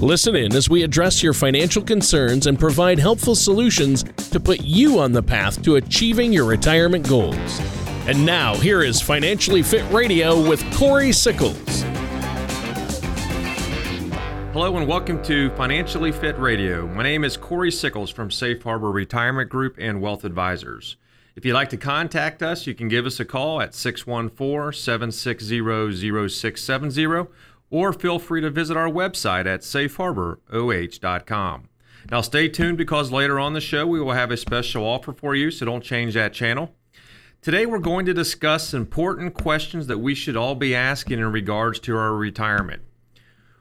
Listen in as we address your financial concerns and provide helpful solutions to put you on the path to achieving your retirement goals. And now, here is Financially Fit Radio with Corey Sickles. Hello and welcome to Financially Fit Radio. My name is Corey Sickles from Safe Harbor Retirement Group and Wealth Advisors. If you'd like to contact us, you can give us a call at 614 760 0670 or feel free to visit our website at safeharboroh.com. Now, stay tuned because later on the show we will have a special offer for you, so don't change that channel. Today, we're going to discuss important questions that we should all be asking in regards to our retirement.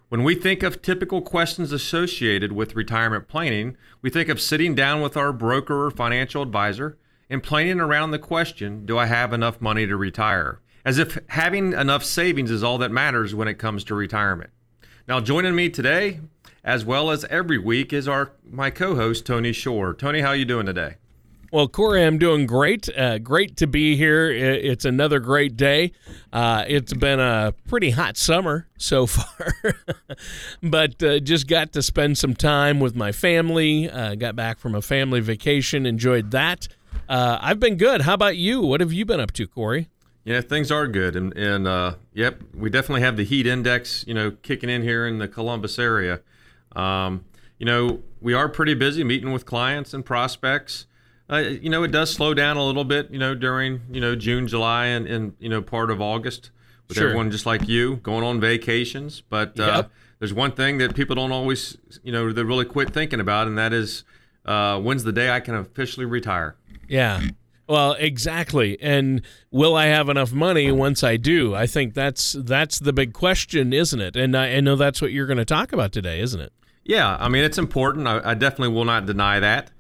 When we think of typical questions associated with retirement planning, we think of sitting down with our broker or financial advisor and planning around the question Do I have enough money to retire? As if having enough savings is all that matters when it comes to retirement. Now, joining me today, as well as every week, is our my co-host Tony Shore. Tony, how you doing today? Well, Corey, I'm doing great. Uh, great to be here. It's another great day. Uh, it's been a pretty hot summer so far, but uh, just got to spend some time with my family. Uh, got back from a family vacation, enjoyed that. Uh, I've been good. How about you? What have you been up to, Corey? Yeah, things are good, and and uh, yep, we definitely have the heat index, you know, kicking in here in the Columbus area. Um, you know, we are pretty busy meeting with clients and prospects uh, you know, it does slow down a little bit, you know, during, you know, June, July, and, and you know, part of August with sure. everyone just like you going on vacations. But uh, yep. there's one thing that people don't always, you know, they really quit thinking about, and that is uh, when's the day I can officially retire? Yeah. Well, exactly. And will I have enough money once I do? I think that's that's the big question, isn't it? And I, I know that's what you're going to talk about today, isn't it? Yeah, I mean it's important. I, I definitely will not deny that.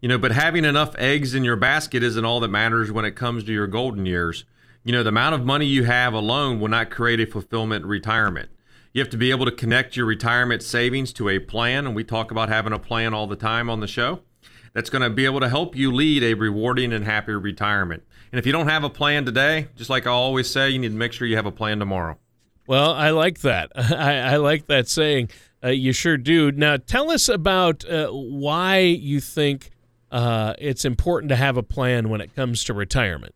You know, but having enough eggs in your basket isn't all that matters when it comes to your golden years. You know, the amount of money you have alone will not create a fulfillment retirement. You have to be able to connect your retirement savings to a plan, and we talk about having a plan all the time on the show. That's going to be able to help you lead a rewarding and happy retirement. And if you don't have a plan today, just like I always say, you need to make sure you have a plan tomorrow. Well, I like that. I, I like that saying. Uh, you sure do. Now, tell us about uh, why you think uh, it's important to have a plan when it comes to retirement.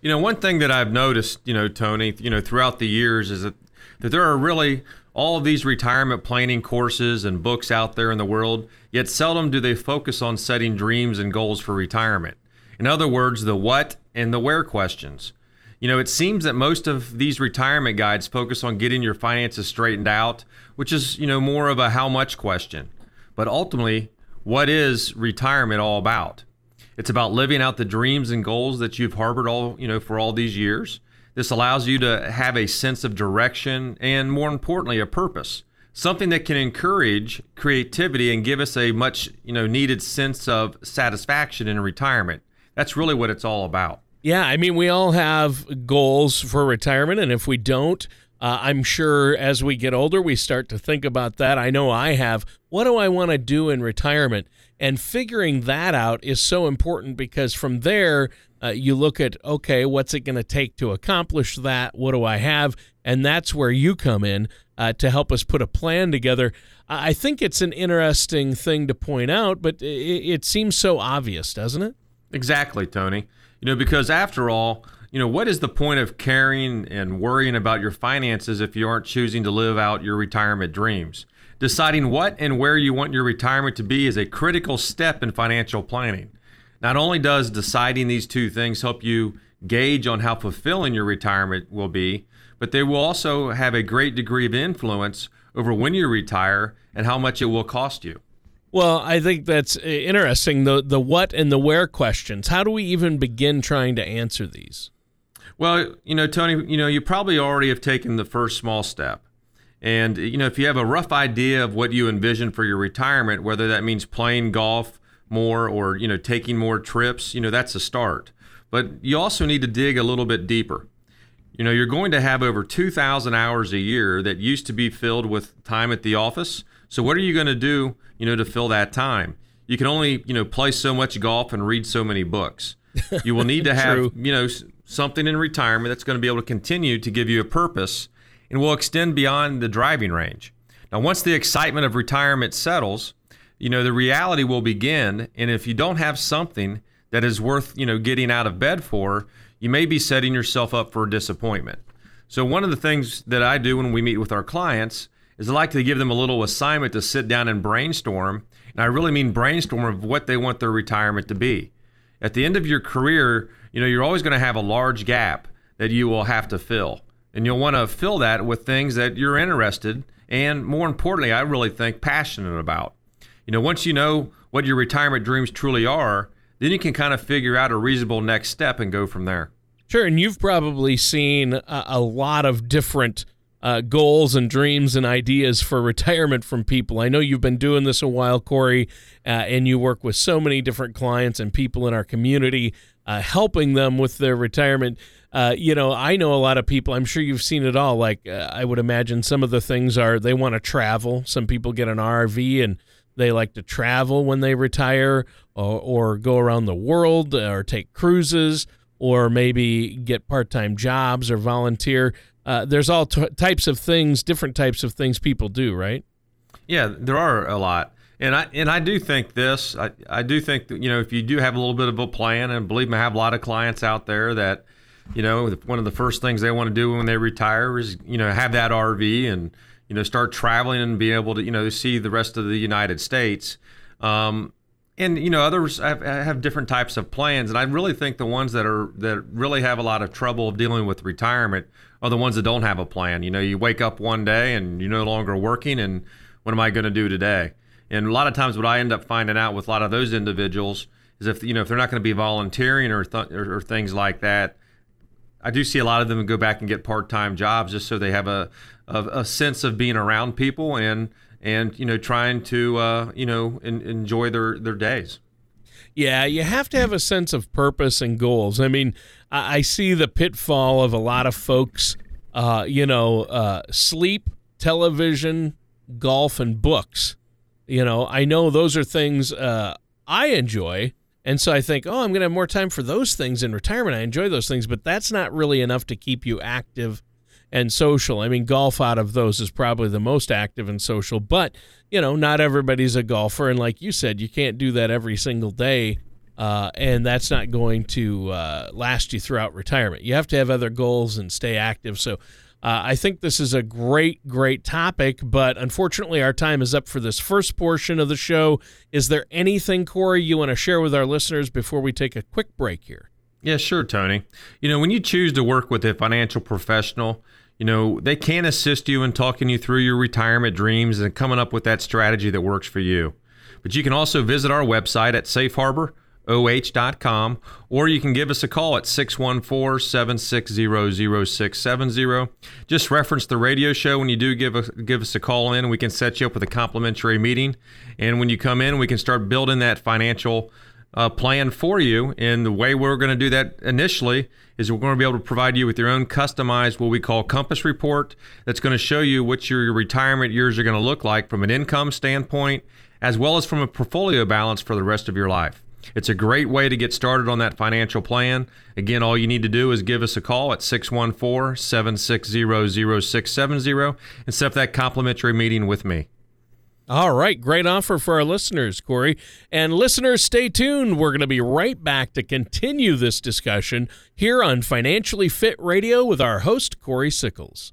You know, one thing that I've noticed, you know, Tony, you know, throughout the years is that, that there are really all of these retirement planning courses and books out there in the world, yet seldom do they focus on setting dreams and goals for retirement. In other words, the what and the where questions. You know, it seems that most of these retirement guides focus on getting your finances straightened out, which is, you know, more of a how much question. But ultimately, what is retirement all about? It's about living out the dreams and goals that you've harbored all, you know, for all these years. This allows you to have a sense of direction and more importantly a purpose. Something that can encourage creativity and give us a much, you know, needed sense of satisfaction in retirement. That's really what it's all about. Yeah, I mean, we all have goals for retirement, and if we don't, uh, I'm sure as we get older, we start to think about that. I know I have. What do I want to do in retirement? And figuring that out is so important because from there, uh, you look at, okay, what's it going to take to accomplish that? What do I have? And that's where you come in uh, to help us put a plan together. I think it's an interesting thing to point out, but it, it seems so obvious, doesn't it? Exactly, Tony. You know, because after all, you know, what is the point of caring and worrying about your finances if you aren't choosing to live out your retirement dreams? Deciding what and where you want your retirement to be is a critical step in financial planning. Not only does deciding these two things help you gauge on how fulfilling your retirement will be, but they will also have a great degree of influence over when you retire and how much it will cost you. Well, I think that's uh, interesting the the what and the where questions. How do we even begin trying to answer these? Well, you know, Tony, you know, you probably already have taken the first small step. And, you know, if you have a rough idea of what you envision for your retirement, whether that means playing golf more or you know taking more trips, you know that's a start. But you also need to dig a little bit deeper. You know, you're going to have over 2,000 hours a year that used to be filled with time at the office. So what are you going to do, you know, to fill that time? You can only, you know, play so much golf and read so many books. You will need to have, you know, something in retirement that's going to be able to continue to give you a purpose and will extend beyond the driving range. Now, once the excitement of retirement settles, you know, the reality will begin. And if you don't have something that is worth, you know, getting out of bed for, you may be setting yourself up for disappointment. So, one of the things that I do when we meet with our clients is I like to give them a little assignment to sit down and brainstorm. And I really mean brainstorm of what they want their retirement to be. At the end of your career, you know, you're always going to have a large gap that you will have to fill. And you'll want to fill that with things that you're interested and more importantly, I really think passionate about. You know, once you know what your retirement dreams truly are, then you can kind of figure out a reasonable next step and go from there. Sure, and you've probably seen a, lot of different uh, goals and dreams and ideas for retirement from people. I know you've been doing this a while, Corey, uh, and you work with so many different clients and people in our community, uh, helping them with their retirement uh, you know, I know a lot of people. I'm sure you've seen it all. Like uh, I would imagine some of the things are they want to travel. Some people get an RV and they like to travel when they retire, or, or go around the world, or take cruises, or maybe get part-time jobs or volunteer. Uh, there's all t- types of things, different types of things people do, right? Yeah, there are a lot. And I and I do think this. I, I do think that you know if you do have a little bit of a plan, and believe me, I have a lot of clients out there that you know, one of the first things they want to do when they retire is, you know, have that RV and, you know, start traveling and be able to, you know, see the rest of the United States. Um, and you know others have, have, different types of plans and i really think the ones that are that really have a lot of trouble dealing with retirement are the ones that don't have a plan you know you wake up one day and you're no longer working and what am i going to do today and a lot of times what i end up finding out with a lot of those individuals is if you know if they're not going to be volunteering or, th- or, or things like that I do see a lot of them go back and get part-time jobs just so they have a a, a sense of being around people and and you know trying to uh, you know in, enjoy their their days. Yeah, you have to have a sense of purpose and goals. I mean, I, I see the pitfall of a lot of folks. Uh, you know, uh, sleep, television, golf, and books. You know, I know those are things uh, I enjoy and so I think, oh, I'm going to have more time for those things in retirement. I enjoy those things, but that's not really enough to keep you active and social. I mean, golf out of those is probably the most active and social, but, you know, not everybody's a golfer. And like you said, you can't do that every single day. Uh, and that's not going to uh, last you throughout retirement. You have to have other goals and stay active. So uh, I think this is a great, great topic, but unfortunately, our time is up for this first portion of the show. Is there anything, Corey, you want to share with our listeners before we take a quick break here? Yeah, sure, Tony. You know, when you choose to work with a financial professional, you know, they can assist you in talking you through your retirement dreams and coming up with that strategy that works for you. But you can also visit our website at Safe Harbor oh.com, or you can give us a call at 614 760 0670. Just reference the radio show when you do give, a, give us a call in, we can set you up with a complimentary meeting. And when you come in, we can start building that financial uh, plan for you. And the way we're going to do that initially is we're going to be able to provide you with your own customized, what we call compass report, that's going to show you what your retirement years are going to look like from an income standpoint, as well as from a portfolio balance for the rest of your life. It's a great way to get started on that financial plan. Again, all you need to do is give us a call at 614 760 0670 and set up that complimentary meeting with me. All right, great offer for our listeners, Corey. And listeners, stay tuned. We're going to be right back to continue this discussion here on Financially Fit Radio with our host, Corey Sickles.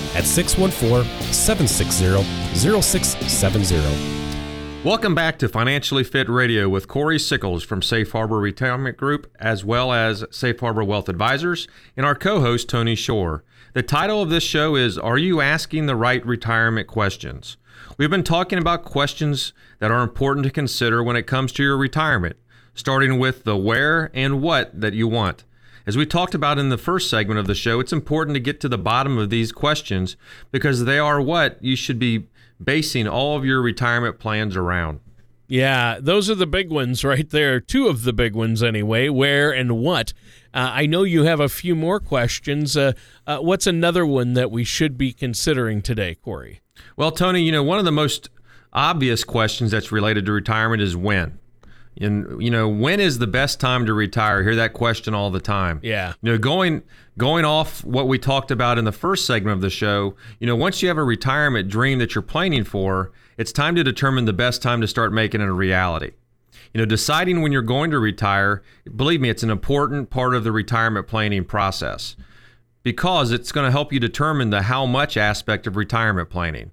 at 614 760 0670. Welcome back to Financially Fit Radio with Corey Sickles from Safe Harbor Retirement Group, as well as Safe Harbor Wealth Advisors, and our co host, Tony Shore. The title of this show is Are You Asking the Right Retirement Questions? We've been talking about questions that are important to consider when it comes to your retirement, starting with the where and what that you want. As we talked about in the first segment of the show, it's important to get to the bottom of these questions because they are what you should be basing all of your retirement plans around. Yeah, those are the big ones right there. Two of the big ones, anyway where and what. Uh, I know you have a few more questions. Uh, uh, what's another one that we should be considering today, Corey? Well, Tony, you know, one of the most obvious questions that's related to retirement is when. And you know, when is the best time to retire? I hear that question all the time. Yeah. You know, going going off what we talked about in the first segment of the show, you know, once you have a retirement dream that you're planning for, it's time to determine the best time to start making it a reality. You know, deciding when you're going to retire, believe me, it's an important part of the retirement planning process because it's going to help you determine the how much aspect of retirement planning.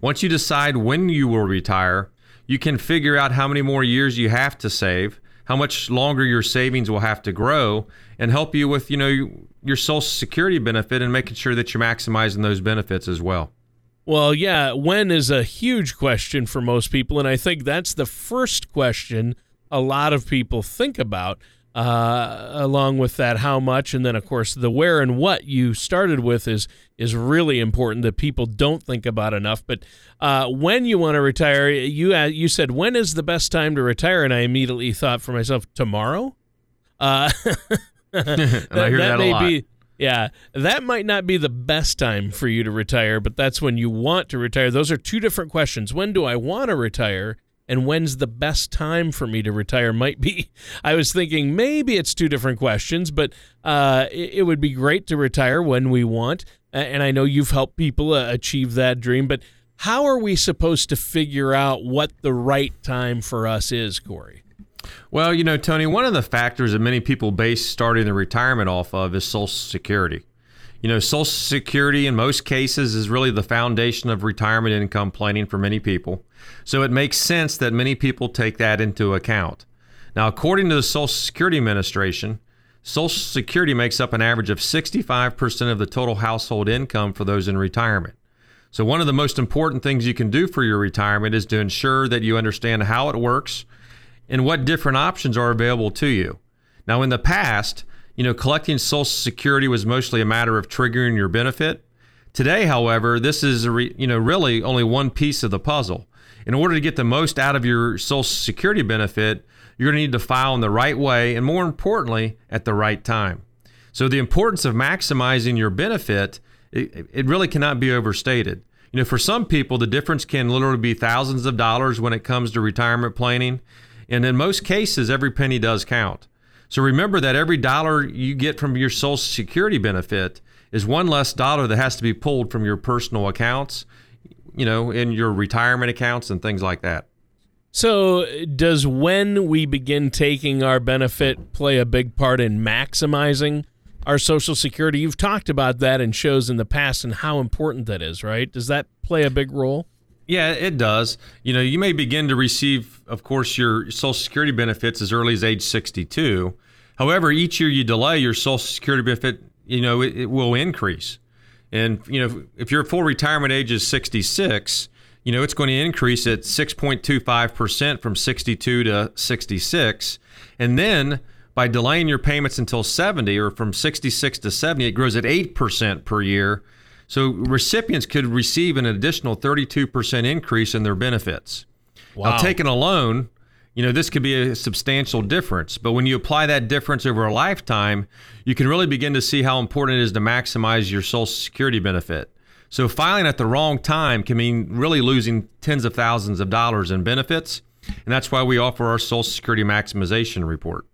Once you decide when you will retire, you can figure out how many more years you have to save, how much longer your savings will have to grow, and help you with, you know, your social security benefit and making sure that you're maximizing those benefits as well. Well, yeah, when is a huge question for most people, and I think that's the first question a lot of people think about uh, along with that how much and then of course the where and what you started with is is really important that people don't think about enough but uh, when you want to retire you uh, you said when is the best time to retire and I immediately thought for myself tomorrow uh, that, that may be yeah, that might not be the best time for you to retire, but that's when you want to retire. Those are two different questions. When do I want to retire? And when's the best time for me to retire might be. I was thinking maybe it's two different questions, but uh, it, would be great to retire when we want. And I know you've helped people uh, achieve that dream, but how are we supposed to figure out what the right time for us is, Corey? Well, you know, Tony, one of the factors that many people base starting their retirement off of is Social Security. You know, Social Security in most cases is really the foundation of retirement income planning for many people. So it makes sense that many people take that into account. Now, according to the Social Security Administration, Social Security makes up an average of 65% of the total household income for those in retirement. So, one of the most important things you can do for your retirement is to ensure that you understand how it works and what different options are available to you. Now, in the past, you know, collecting Social Security was mostly a matter of triggering your benefit. Today, however, this is re, you know really only one piece of the puzzle. In order to get the most out of your Social Security benefit, you're going to need to file in the right way and more importantly, at the right time. So the importance of maximizing your benefit, it, it really cannot be overstated. You know, for some people, the difference can literally be thousands of dollars when it comes to retirement planning. And in most cases, every penny does count. So remember that every dollar you get from your Social Security benefit is one less dollar that has to be pulled from your personal accounts, you know, in your retirement accounts and things like that. So, does when we begin taking our benefit play a big part in maximizing our Social Security? You've talked about that in shows in the past and how important that is, right? Does that play a big role? Yeah, it does. You know, you may begin to receive, of course, your Social Security benefits as early as age 62. However, each year you delay your Social Security benefit, you know, it, it will increase. And, you know, if your full retirement age is 66, you know, it's going to increase at 6.25% from 62 to 66. And then by delaying your payments until 70 or from 66 to 70, it grows at 8% per year so recipients could receive an additional 32% increase in their benefits. Wow. Now, taken alone, you know, this could be a substantial difference. But when you apply that difference over a lifetime, you can really begin to see how important it is to maximize your Social Security benefit. So filing at the wrong time can mean really losing tens of thousands of dollars in benefits. And that's why we offer our Social Security maximization report.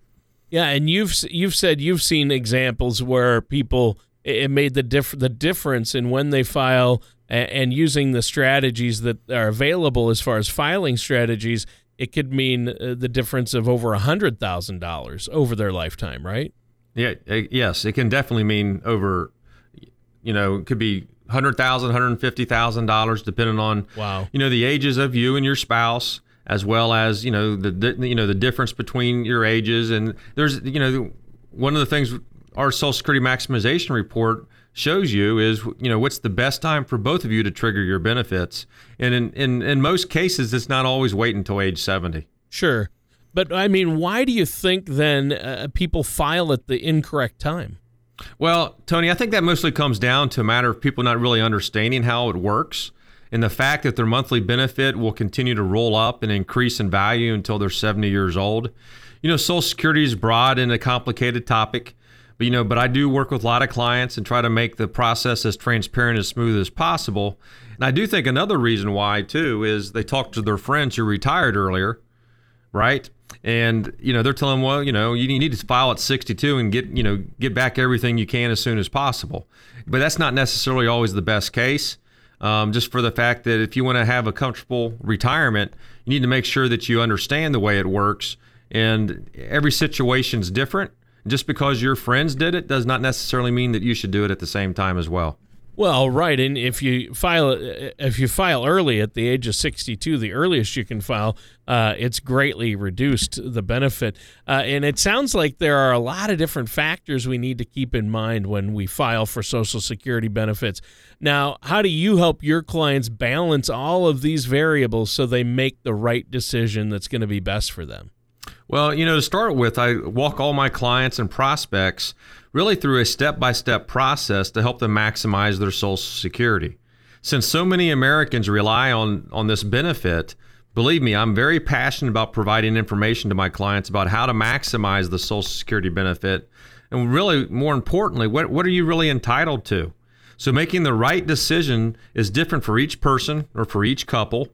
Yeah, and you've you've said you've seen examples where people it made the diff- the difference in when they file and, and using the strategies that are available as far as filing strategies. It could mean uh, the difference of over a hundred thousand dollars over their lifetime, right? Yeah. Yes, it can definitely mean over. You know, it could be hundred thousand, hundred fifty thousand dollars, depending on wow. You know the ages of you and your spouse. as well as you know the, the you know the difference between your ages. And there's you know one of the things our Social Security maximization report shows you is you know what's the best time for both of you to trigger your benefits. And in in, in most cases, it's not always wait until age 70. Sure. But I mean, why do you think then uh, people file at the incorrect time? Well, Tony, I think that mostly comes down to a matter of people not really understanding how it works and the fact that their monthly benefit will continue to roll up and increase in value until they're 70 years old. You know, Social Security is broad and a complicated topic, but you know, but I do work with a lot of clients and try to make the process as transparent as smooth as possible. And I do think another reason why too is they talk to their friends who retired earlier, right? and you know they're telling them, well, you know, you need to file at 62 and get you know get back everything you can as soon as possible. But that's not necessarily always the best case. Um, just for the fact that if you want to have a comfortable retirement, you need to make sure that you understand the way it works. And every situation is different. Just because your friends did it does not necessarily mean that you should do it at the same time as well. Well, right, and if you file if you file early at the age of 62, the earliest you can file, uh, it's greatly reduced the benefit. Uh, and it sounds like there are a lot of different factors we need to keep in mind when we file for Social Security benefits. Now, how do you help your clients balance all of these variables so they make the right decision that's going to be best for them? Well, you know, to start with, I walk all my clients and prospects really through a step by step process to help them maximize their Social Security. Since so many Americans rely on, on this benefit, believe me, I'm very passionate about providing information to my clients about how to maximize the Social Security benefit. And really, more importantly, what, what are you really entitled to? So, making the right decision is different for each person or for each couple.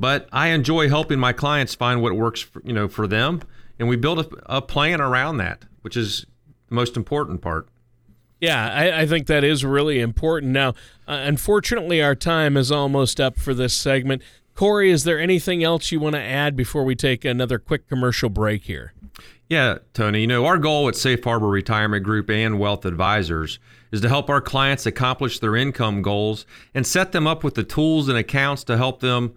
But I enjoy helping my clients find what works, for, you know, for them, and we build a, a plan around that, which is the most important part. Yeah, I, I, think that is really important. Now, uh, unfortunately, our time is almost up for this segment. Corey, is there anything else you want to add before we take another quick commercial break here? Yeah, Tony. You know, our goal at Safe Harbor Retirement Group and Wealth Advisors is to help our clients accomplish their income goals and set them up with the tools and accounts to help them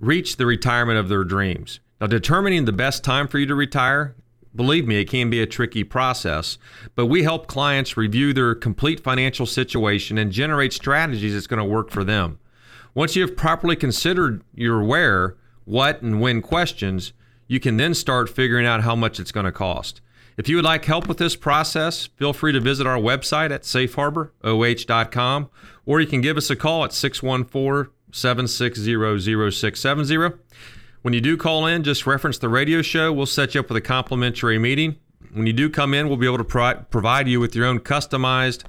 reach the retirement of their dreams. Now, determining the best time for you to retire Believe me, it can be a tricky process, but we help clients review their complete financial situation and generate strategies that's going to work for them. Once you have properly considered your where, what, and when questions, you can then start figuring out how much it's going to cost. If you would like help with this process, feel free to visit our website at safeharboroh.com or you can give us a call at 614 760 0670. When you do call in, just reference the radio show. We'll set you up with a complimentary meeting. When you do come in, we'll be able to pro- provide you with your own customized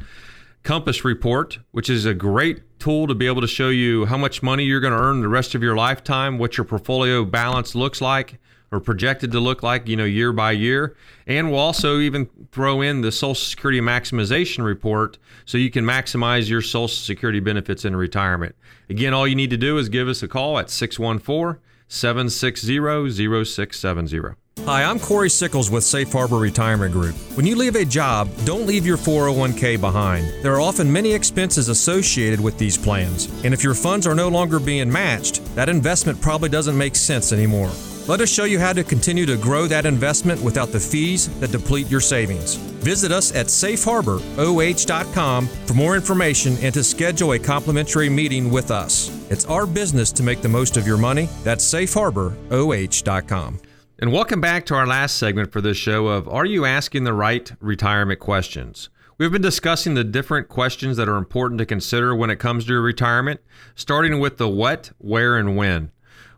Compass report, which is a great tool to be able to show you how much money you're going to earn the rest of your lifetime, what your portfolio balance looks like or projected to look like, you know, year by year. And we'll also even throw in the Social Security maximization report so you can maximize your Social Security benefits in retirement. Again, all you need to do is give us a call at 614 760 0670. Hi, I'm Corey Sickles with Safe Harbor Retirement Group. When you leave a job, don't leave your 401k behind. There are often many expenses associated with these plans, and if your funds are no longer being matched, that investment probably doesn't make sense anymore. Let us show you how to continue to grow that investment without the fees that deplete your savings. Visit us at safeharboroh.com for more information and to schedule a complimentary meeting with us. It's our business to make the most of your money. That's safeharboroh.com. And welcome back to our last segment for this show of Are You Asking the Right Retirement Questions? We've been discussing the different questions that are important to consider when it comes to your retirement, starting with the what, where, and when.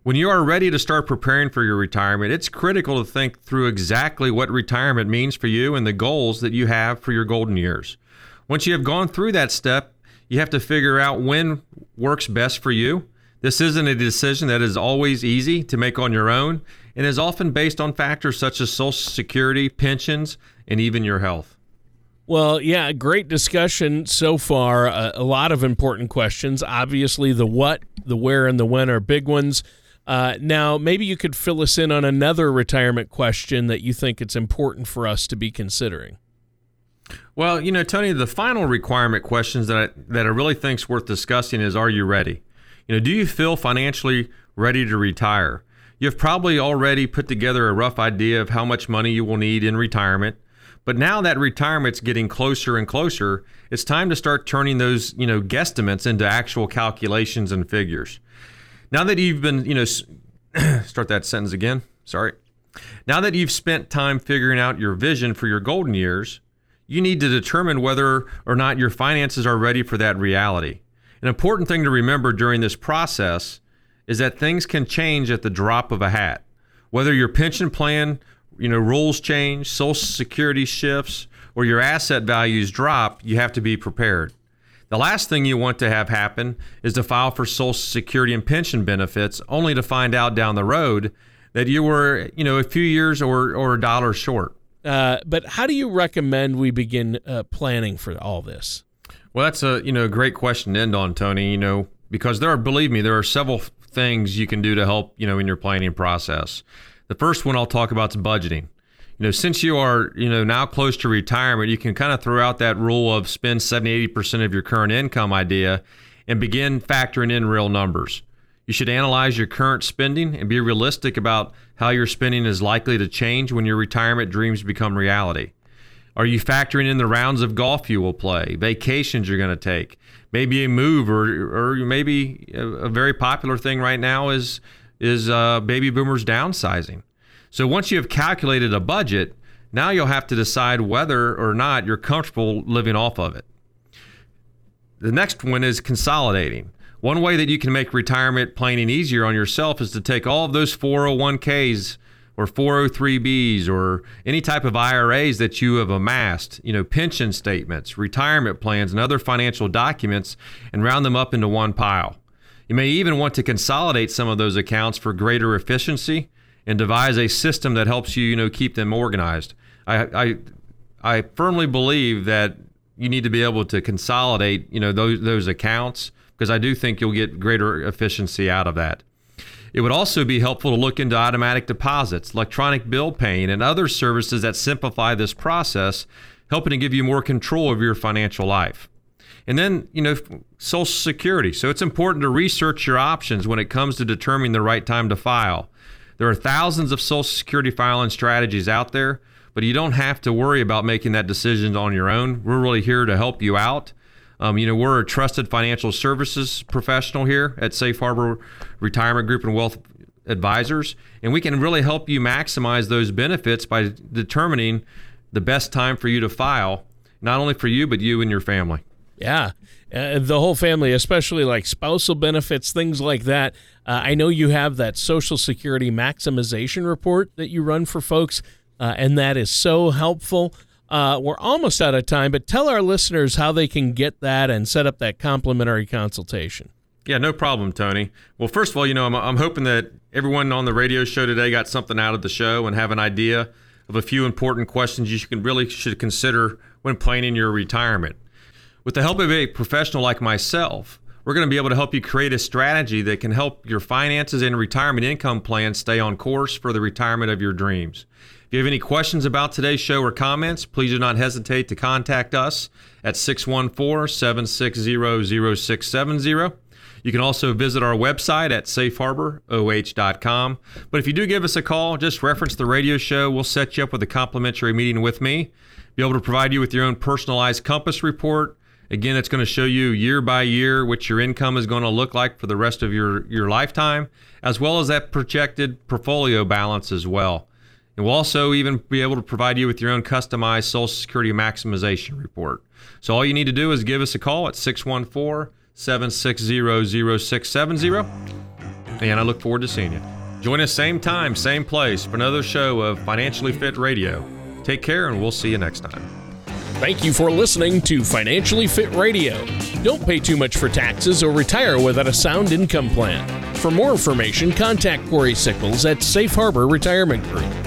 When you are ready to start preparing for your retirement, it's critical to think through exactly what retirement means for you and the goals that you have for your golden years. Once you have gone through that step, you have to figure out when works best for you. This isn't a decision that is always easy to make on your own and is often based on factors such as Social Security, pensions, and even your health. Well, yeah, great discussion so far. A lot of important questions. Obviously, the what, the where, and the when are big ones. Uh, now, maybe you could fill us in on another retirement question that you think it's important for us to be considering. Well, you know, Tony, the final requirement questions that I, that I really think is worth discussing is: Are you ready? You know, do you feel financially ready to retire? you have probably already put together a rough idea of how much money you will need in retirement. But now that retirement's getting closer and closer, it's time to start turning those, you know, guesstimates into actual calculations and figures. Now that you've been, you know, start that sentence again. Sorry. Now that you've spent time figuring out your vision for your golden years, you need to determine whether or not your finances are ready for that reality. An important thing to remember during this process is that things can change at the drop of a hat. Whether your pension plan, you know, rules change, social security shifts, or your asset values drop, you have to be prepared. The last thing you want to have happen is to file for social security and pension benefits only to find out down the road that you were, you know, a few years or or a dollar short. Uh, but how do you recommend we begin uh, planning for all this? Well, that's a you know a great question to end on, Tony. You know, because there are, believe me, there are several things you can do to help you know in your planning process. The first one I'll talk about is budgeting. You know, since you are you know now close to retirement, you can kind of throw out that rule of spend 70 80 percent of your current income idea, and begin factoring in real numbers. You should analyze your current spending and be realistic about how your spending is likely to change when your retirement dreams become reality. Are you factoring in the rounds of golf you will play, vacations you're going to take, maybe a move, or or maybe a, a very popular thing right now is is uh, baby boomers downsizing. So once you have calculated a budget, now you'll have to decide whether or not you're comfortable living off of it. The next one is consolidating. One way that you can make retirement planning easier on yourself is to take all of those 401ks or 403bs or any type of IRAs that you have amassed, you know, pension statements, retirement plans, and other financial documents, and round them up into one pile. You may even want to consolidate some of those accounts for greater efficiency and devise a system that helps you, you know, keep them organized. I, I, I firmly believe that you need to be able to consolidate, you know, those those accounts because I do think you'll get greater efficiency out of that. It would also be helpful to look into automatic deposits, electronic bill paying, and other services that simplify this process, helping to give you more control of your financial life. And then, you know, Social Security. So it's important to research your options when it comes to determining the right time to file. There are thousands of Social Security filing strategies out there, but you don't have to worry about making that decision on your own. We're really here to help you out. Um, you know, we're a trusted financial services professional here at Safe Harbor Retirement Group and Wealth Advisors, and we can really help you maximize those benefits by determining the best time for you to file, not only for you, but you and your family. Yeah. Uh, the whole family, especially like spousal benefits, things like that. Uh, I know you have that Social Security maximization report that you run for folks, uh, and that is so helpful. Uh, we're almost out of time, but tell our listeners how they can get that and set up that complimentary consultation. Yeah, no problem, Tony. Well, first of all, you know, I'm, I'm hoping that everyone on the radio show today got something out of the show and have an idea of a few important questions you can really should consider when planning your retirement. With the help of a professional like myself, we're going to be able to help you create a strategy that can help your finances and retirement income plan stay on course for the retirement of your dreams. If you have any questions about today's show or comments, please do not hesitate to contact us at 614 760 0670. You can also visit our website at safeharboroh.com. But if you do give us a call, just reference the radio show. We'll set you up with a complimentary meeting with me, be able to provide you with your own personalized compass report. Again, it's going to show you year by year what your income is going to look like for the rest of your, your lifetime, as well as that projected portfolio balance as well. And we'll also even be able to provide you with your own customized Social Security maximization report. So all you need to do is give us a call at 614 760 0670. And I look forward to seeing you. Join us same time, same place for another show of Financially Fit Radio. Take care, and we'll see you next time. Thank you for listening to Financially Fit Radio. Don't pay too much for taxes or retire without a sound income plan. For more information, contact Corey Sickles at Safe Harbor Retirement Group.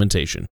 implementation.